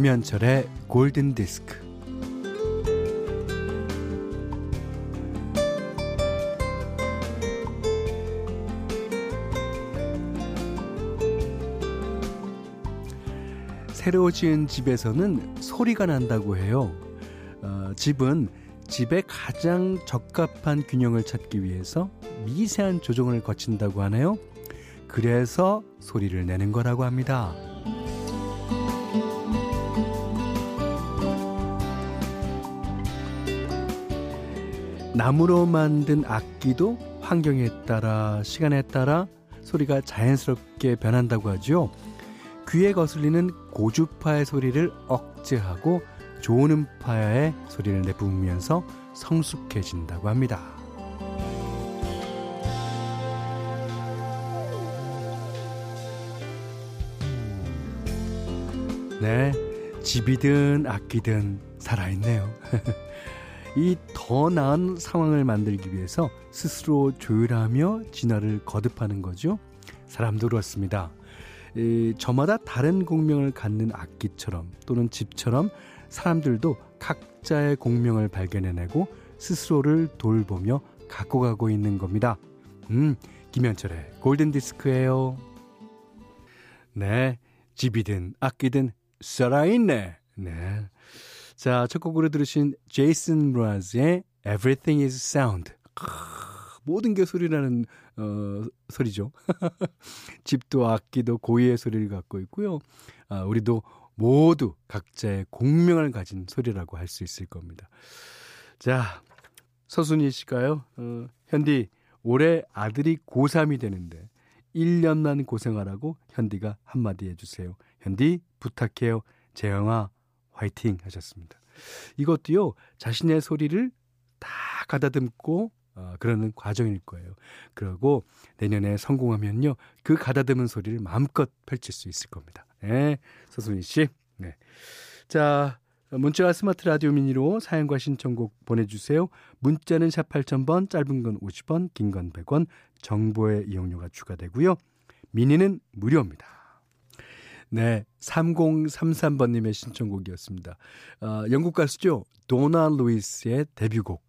김현철의 골든 디스크. 새로 지은 집에서는 소리가 난다고 해요. 어, 집은 집에 가장 적합한 균형을 찾기 위해서 미세한 조정을 거친다고 하네요. 그래서 소리를 내는 거라고 합니다. 나무로 만든 악기도 환경에 따라 시간에 따라 소리가 자연스럽게 변한다고 하죠. 귀에 거슬리는 고주파의 소리를 억제하고 좋은 음파의 소리를 내뿜으면서 성숙해진다고 합니다. 네, 집이든 악기든 살아있네요. 이 더 나은 상황을 만들기 위해서 스스로 조율하며 진화를 거듭하는 거죠. 사람도 그렇습니다. 이, 저마다 다른 공명을 갖는 악기처럼 또는 집처럼 사람들도 각자의 공명을 발견해내고 스스로를 돌보며 갖고 가고 있는 겁니다. 음, 김현철의 골든 디스크예요. 네, 집이든 악기든 살아있네. 네. 자, 첫 곡으로 들으신 제이슨 브라즈의 Everything is Sound. 모든 게 소리라는 어, 소리죠. 집도 악기도 고유의 소리를 갖고 있고요. 아, 우리도 모두 각자의 공명을 가진 소리라고 할 수 있을 겁니다. 자, 서순희 씨가요. 어, 현디 올해 아들이 고3이 되는데 1년만 고생하라고 현디가 한마디 해주세요. 현디 부탁해요. 재영아 화이팅 하셨습니다. 이것도요, 자신의 소리를 다 가다듬고, 어, 그러는 과정일 거예요. 그리고 내년에 성공하면요, 그 가다듬은 소리를 마음껏 펼칠 수 있을 겁니다. 네, 서순희 씨. 네. 자, 문자와 스마트 라디오 미니로 사연과 신청곡 보내주세요. 문자는 샵 8000번, 짧은 건 50원, 긴 건 100원, 정보의 이용료가 추가되고요. 미니는 무료입니다. 네, 3033번님의 신청곡이었습니다. 어, 영국 가수죠. 도나 루이스의 데뷔곡.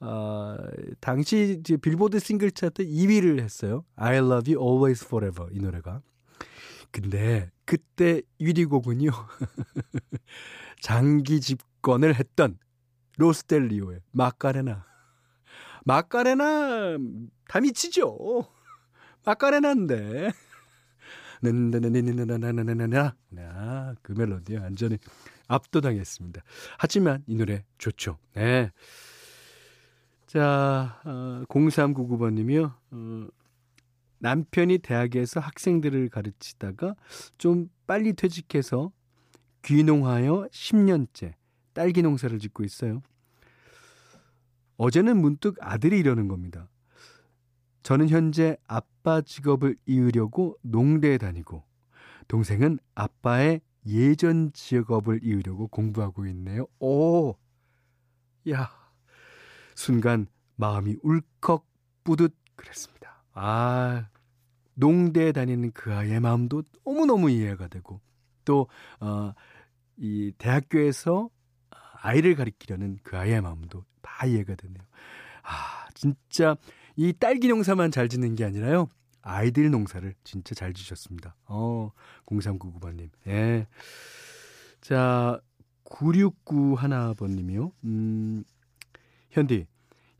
어, 당시 빌보드 싱글 차트 2위를 했어요. I love you always forever 이 노래가. 근데 그때 1위 곡은요. 장기 집권을 했던 로스텔리오의 마카레나. 마카레나 다 미치죠. 마카레나인데. 나나나나나나나나나 아, 그 멜로디에 완전히 압도당했습니다. 하지만 이 노래 좋죠. 네. 자, 어, 0399번님이요. 어, 남편이 대학에서 학생들을 가르치다가 좀 빨리 퇴직해서 귀농하여 10년째 딸기 농사를 짓고 있어요. 어제는 문득 아들이 이러는 겁니다. 저는 현재 아빠 직업을 이으려고 농대에 다니고 동생은 아빠의 예전 직업을 이으려고 공부하고 있네요. 오, 야, 순간 마음이 울컥 뿌듯 그랬습니다. 아, 농대에 다니는 그 아이의 마음도 너무너무 이해가 되고 또, 어, 이 대학교에서 아이를 가리키려는 그 아이의 마음도 다 이해가 되네요. 아, 진짜 이 딸기 농사만 잘 짓는 게 아니라요. 아이들 농사를 진짜 잘 지셨습니다. 어, 0399번님. 예. 자, 9691 번님이요. 음, 현디.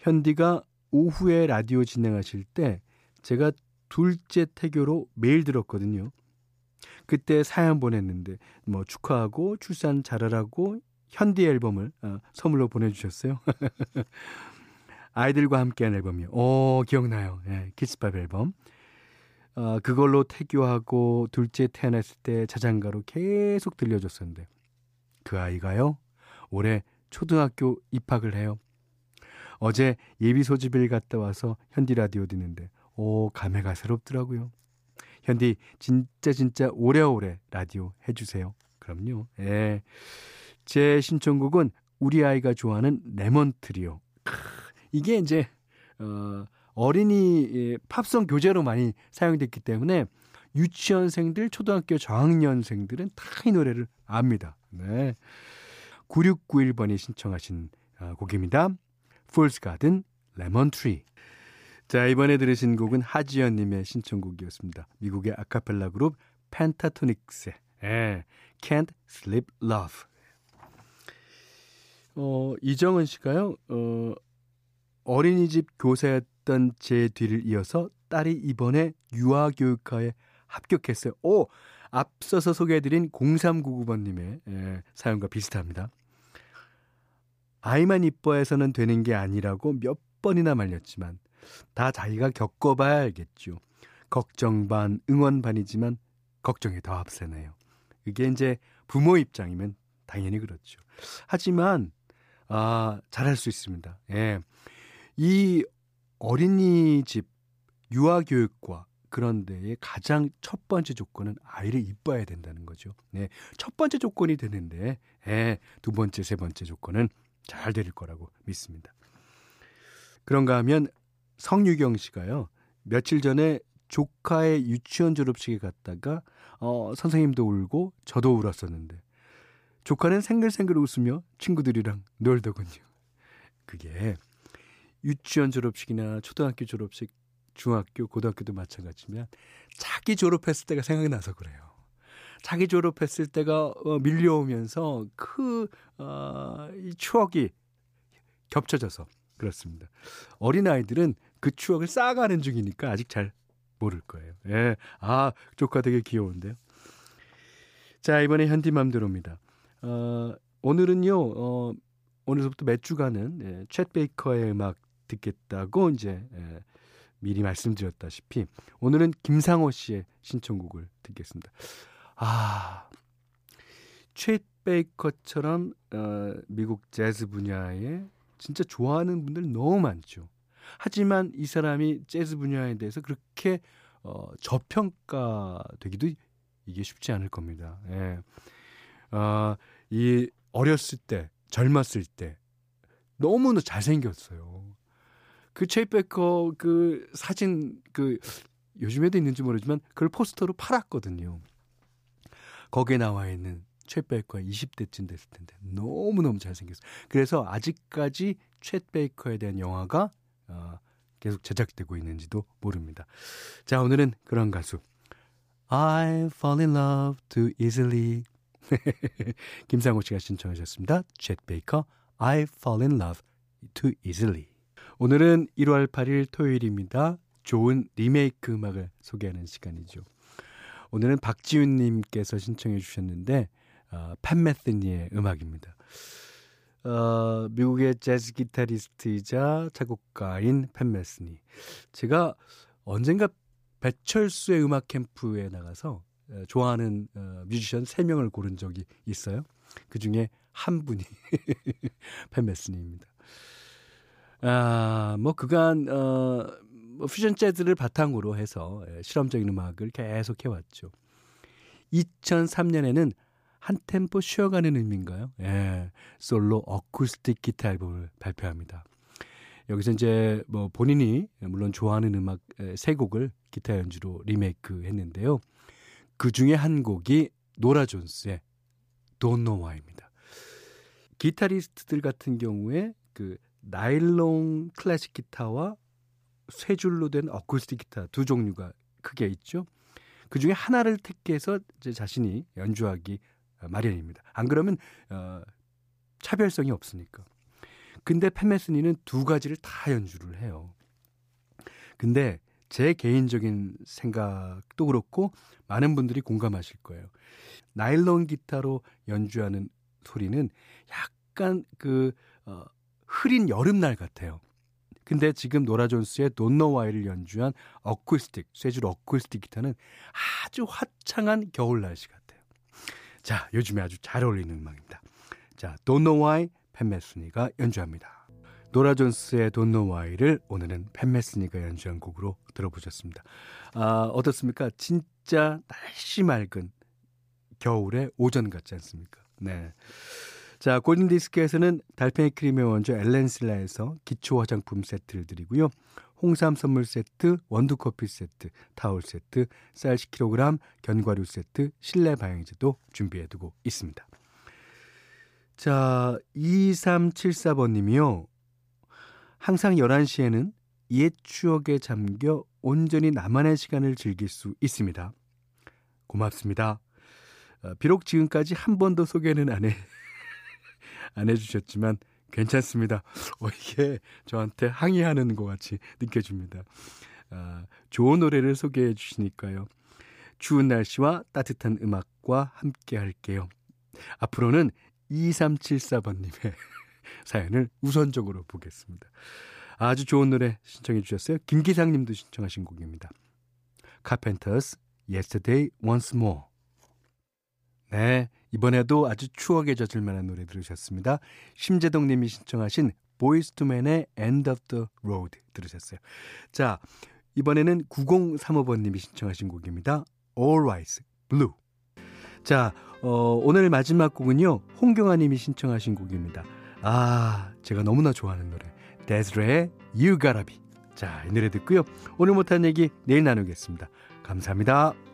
현디가 오후에 라디오 진행하실 때 제가 둘째 태교로 매일 들었거든요. 그때 사연 보냈는데 뭐 축하하고 출산 잘하라고 현디 앨범을 어, 선물로 보내주셨어요. 아이들과 함께한 앨범이요. 오, 기억나요. 예, 키스팝 앨범. 어, 그걸로 태교하고 둘째 태어났을 때 자장가로 계속 들려줬었는데 그 아이가요. 올해 초등학교 입학을 해요. 어제 예비 소집일 갔다 와서 현디 라디오 듣는데 오 감회가 새롭더라고요. 현디 진짜 진짜 오래오래 라디오 해주세요. 그럼요. 예. 제 신청곡은 우리 아이가 좋아하는 레몬 트리오. 이게 이제 어 어린이 팝송 교재로 많이 사용됐기 때문에 유치원생들, 초등학교 저학년생들은 다 이 노래를 압니다. 네. 9691번이 신청하신 어, 곡입니다. Garden, Lemon Tree. 자, 이번에 들으신 곡은 하지연님의 신청곡이었습니다. 미국의 아카펠라 그룹 펜타토닉스의 예, Can't Sleep Love. 어, 이정은 씨가요, 어, 어린이집 교사였던 제 뒤를 이어서 딸이 이번에 유아교육과에 합격했어요. 오! 앞서서 소개해드린 0399번님의 예, 사연과 비슷합니다. 아이만 이뻐해서는 되는 게 아니라고 몇 번이나 말렸지만 다 자기가 겪어봐야 알겠죠. 걱정 반, 응원 반이지만 걱정이 더 앞서네요. 이게 이제 부모 입장이면 당연히 그렇죠. 하지만 아, 잘할 수 있습니다. 예. 이 어린이집 유아교육과 그런 데의 가장 첫 번째 조건은 아이를 이뻐야 된다는 거죠. 네. 첫 번째 조건이 되는데, 예, 두 번째, 세 번째 조건은 잘될 거라고 믿습니다. 그런가 하면 성유경 씨가요, 며칠 전에 조카의 유치원 졸업식에 갔다가, 어, 선생님도 울고, 저도 울었었는데, 조카는 생글생글 웃으며 친구들이랑 놀더군요. 그게 유치원 졸업식이나 초등학교 졸업식, 중학교, 고등학교도 마찬가지면 자기 졸업했을 때가 생각이 나서 그래요. 자기 졸업했을 때가 어, 밀려오면서 그, 어, 이 추억이 겹쳐져서 그렇습니다. 어린 아이들은 그 추억을 쌓아가는 중이니까 아직 잘 모를 거예요. 예. 아, 조카 되게 귀여운데요. 자, 이번에 현디맘대로입니다. 어, 오늘은요, 어, 오늘부터 몇 주간은 예, 챗 베이커의 음악 듣겠다고 이제 예, 미리 말씀드렸다시피 오늘은 김상호 씨의 신청곡을 듣겠습니다. 아, 챗 베이커처럼 어, 미국 재즈 분야에 진짜 좋아하는 분들 너무 많죠. 하지만 이 사람이 재즈 분야에 대해서 그렇게 어, 저평가되기도 이게 쉽지 않을 겁니다. 예. 아, 이 어렸을 때, 젊었을 때 너무나 잘생겼어요. 그 체이베커 그 사진 그 요즘에도 있는지 모르지만 그걸 포스터로 팔았거든요. 거기에 나와 있는 챗 베이커가 20대쯤 됐을 텐데 너무너무 잘생겼어요. 그래서 아직까지 챗 베이커에 대한 영화가 어, 계속 제작되고 있는지도 모릅니다. 자, 오늘은 그런 가수 I fall in love too easily 김상호 씨가 신청하셨습니다. 챗 베이커 I fall in love too easily 오늘은 1월 8일 토요일입니다. 좋은 리메이크 음악을 소개하는 시간이죠. 오늘은 박지윤 님께서 신청해 주셨는데 어, 팬메스니의 음악입니다. 어, 미국의 재즈 기타리스트이자 작곡가인 팬메스니. 제가 언젠가 배철수의 음악 캠프에 나가서 어, 좋아하는 어, 뮤지션 3명을 고른 적이 있어요. 그 중에 한 분이 팬메스니입니다. 아, 뭐 그간 어, 뭐 퓨전 재즈를 바탕으로 해서 예, 실험적인 음악을 계속 해왔죠. 2003년에는 한 템포 쉬어가는 의미인가요? 예, 솔로 어쿠스틱 기타 앨범을 발표합니다. 여기서 이제 뭐 본인이 물론 좋아하는 음악 세 곡을 기타 연주로 리메이크 했는데요. 그 중에 한 곡이 노라 존스의 Don't Know Why입니다. 기타리스트들 같은 경우에 그 나일론 클래식 기타와 쇠 줄로 된 어쿠스틱 기타 두 종류가 크게 있죠. 그 중에 하나를 택해서 이제 자신이 연주하기 마련입니다. 안 그러면 어, 차별성이 없으니까. 근데 팬메스니는 두 가지를 다 연주를 해요. 근데 제 개인적인 생각도 그렇고 많은 분들이 공감하실 거예요. 나일론 기타로 연주하는 소리는 약간 그 어, 흐린 여름날 같아요. 근데 지금 노라 존스의 돈노와이를 연주한 어쿠스틱, 쇠줄 어쿠스틱 기타는 아주 화창한 겨울 날씨 같아요. 자, 요즘에 아주 잘 어울리는 음악입니다. 자, 돈노와이 팬메스니가 연주합니다. 노라 존스의 돈노와이를 오늘은 팬메스니가 연주한 곡으로 들어보셨습니다. 아, 어떻습니까? 진짜 날씨 맑은 겨울의 오전 같지 않습니까? 네. 자, 골든 디스크에서는 달팽이 크림의 원조 엘렌슬라에서 기초 화장품 세트를 드리고요. 홍삼 선물 세트, 원두 커피 세트, 타월 세트, 쌀 10kg, 견과류 세트, 실내 방향제도 준비해 두고 있습니다. 자, 2374번 님이요. 항상 11시에는 옛 추억에 잠겨 온전히 나만의 시간을 즐길 수 있습니다. 고맙습니다. 어, 비록 지금까지 한 번도 소개는 안 해, 안 해주셨지만 괜찮습니다. 어, 이게 저한테 항의하는 것 같이 느껴집니다. 아, 좋은 노래를 소개해 주시니까요. 추운 날씨와 따뜻한 음악과 함께 할게요. 앞으로는 2374번님의 사연을 우선적으로 보겠습니다. 아주 좋은 노래 신청해 주셨어요. 김기상 님도 신청하신 곡입니다. 카펜터스 Yesterday Once More 네, 이번에도 아주 추억에 젖을 만한 노래 들으셨습니다. 심재동 님이 신청하신 보이즈 투 멘의 End of the Road 들으셨어요. 자, 이번에는 9035번 님이 신청하신 곡입니다. Rise Blue. 자, 어, 오늘 마지막 곡은요. 홍경아 님이 신청하신 곡입니다. 아, 제가 너무나 좋아하는 노래. 데즈레의 You Gotta Be. 자, 이 노래 듣고요. 오늘 못한 얘기 내일 나누겠습니다. 감사합니다.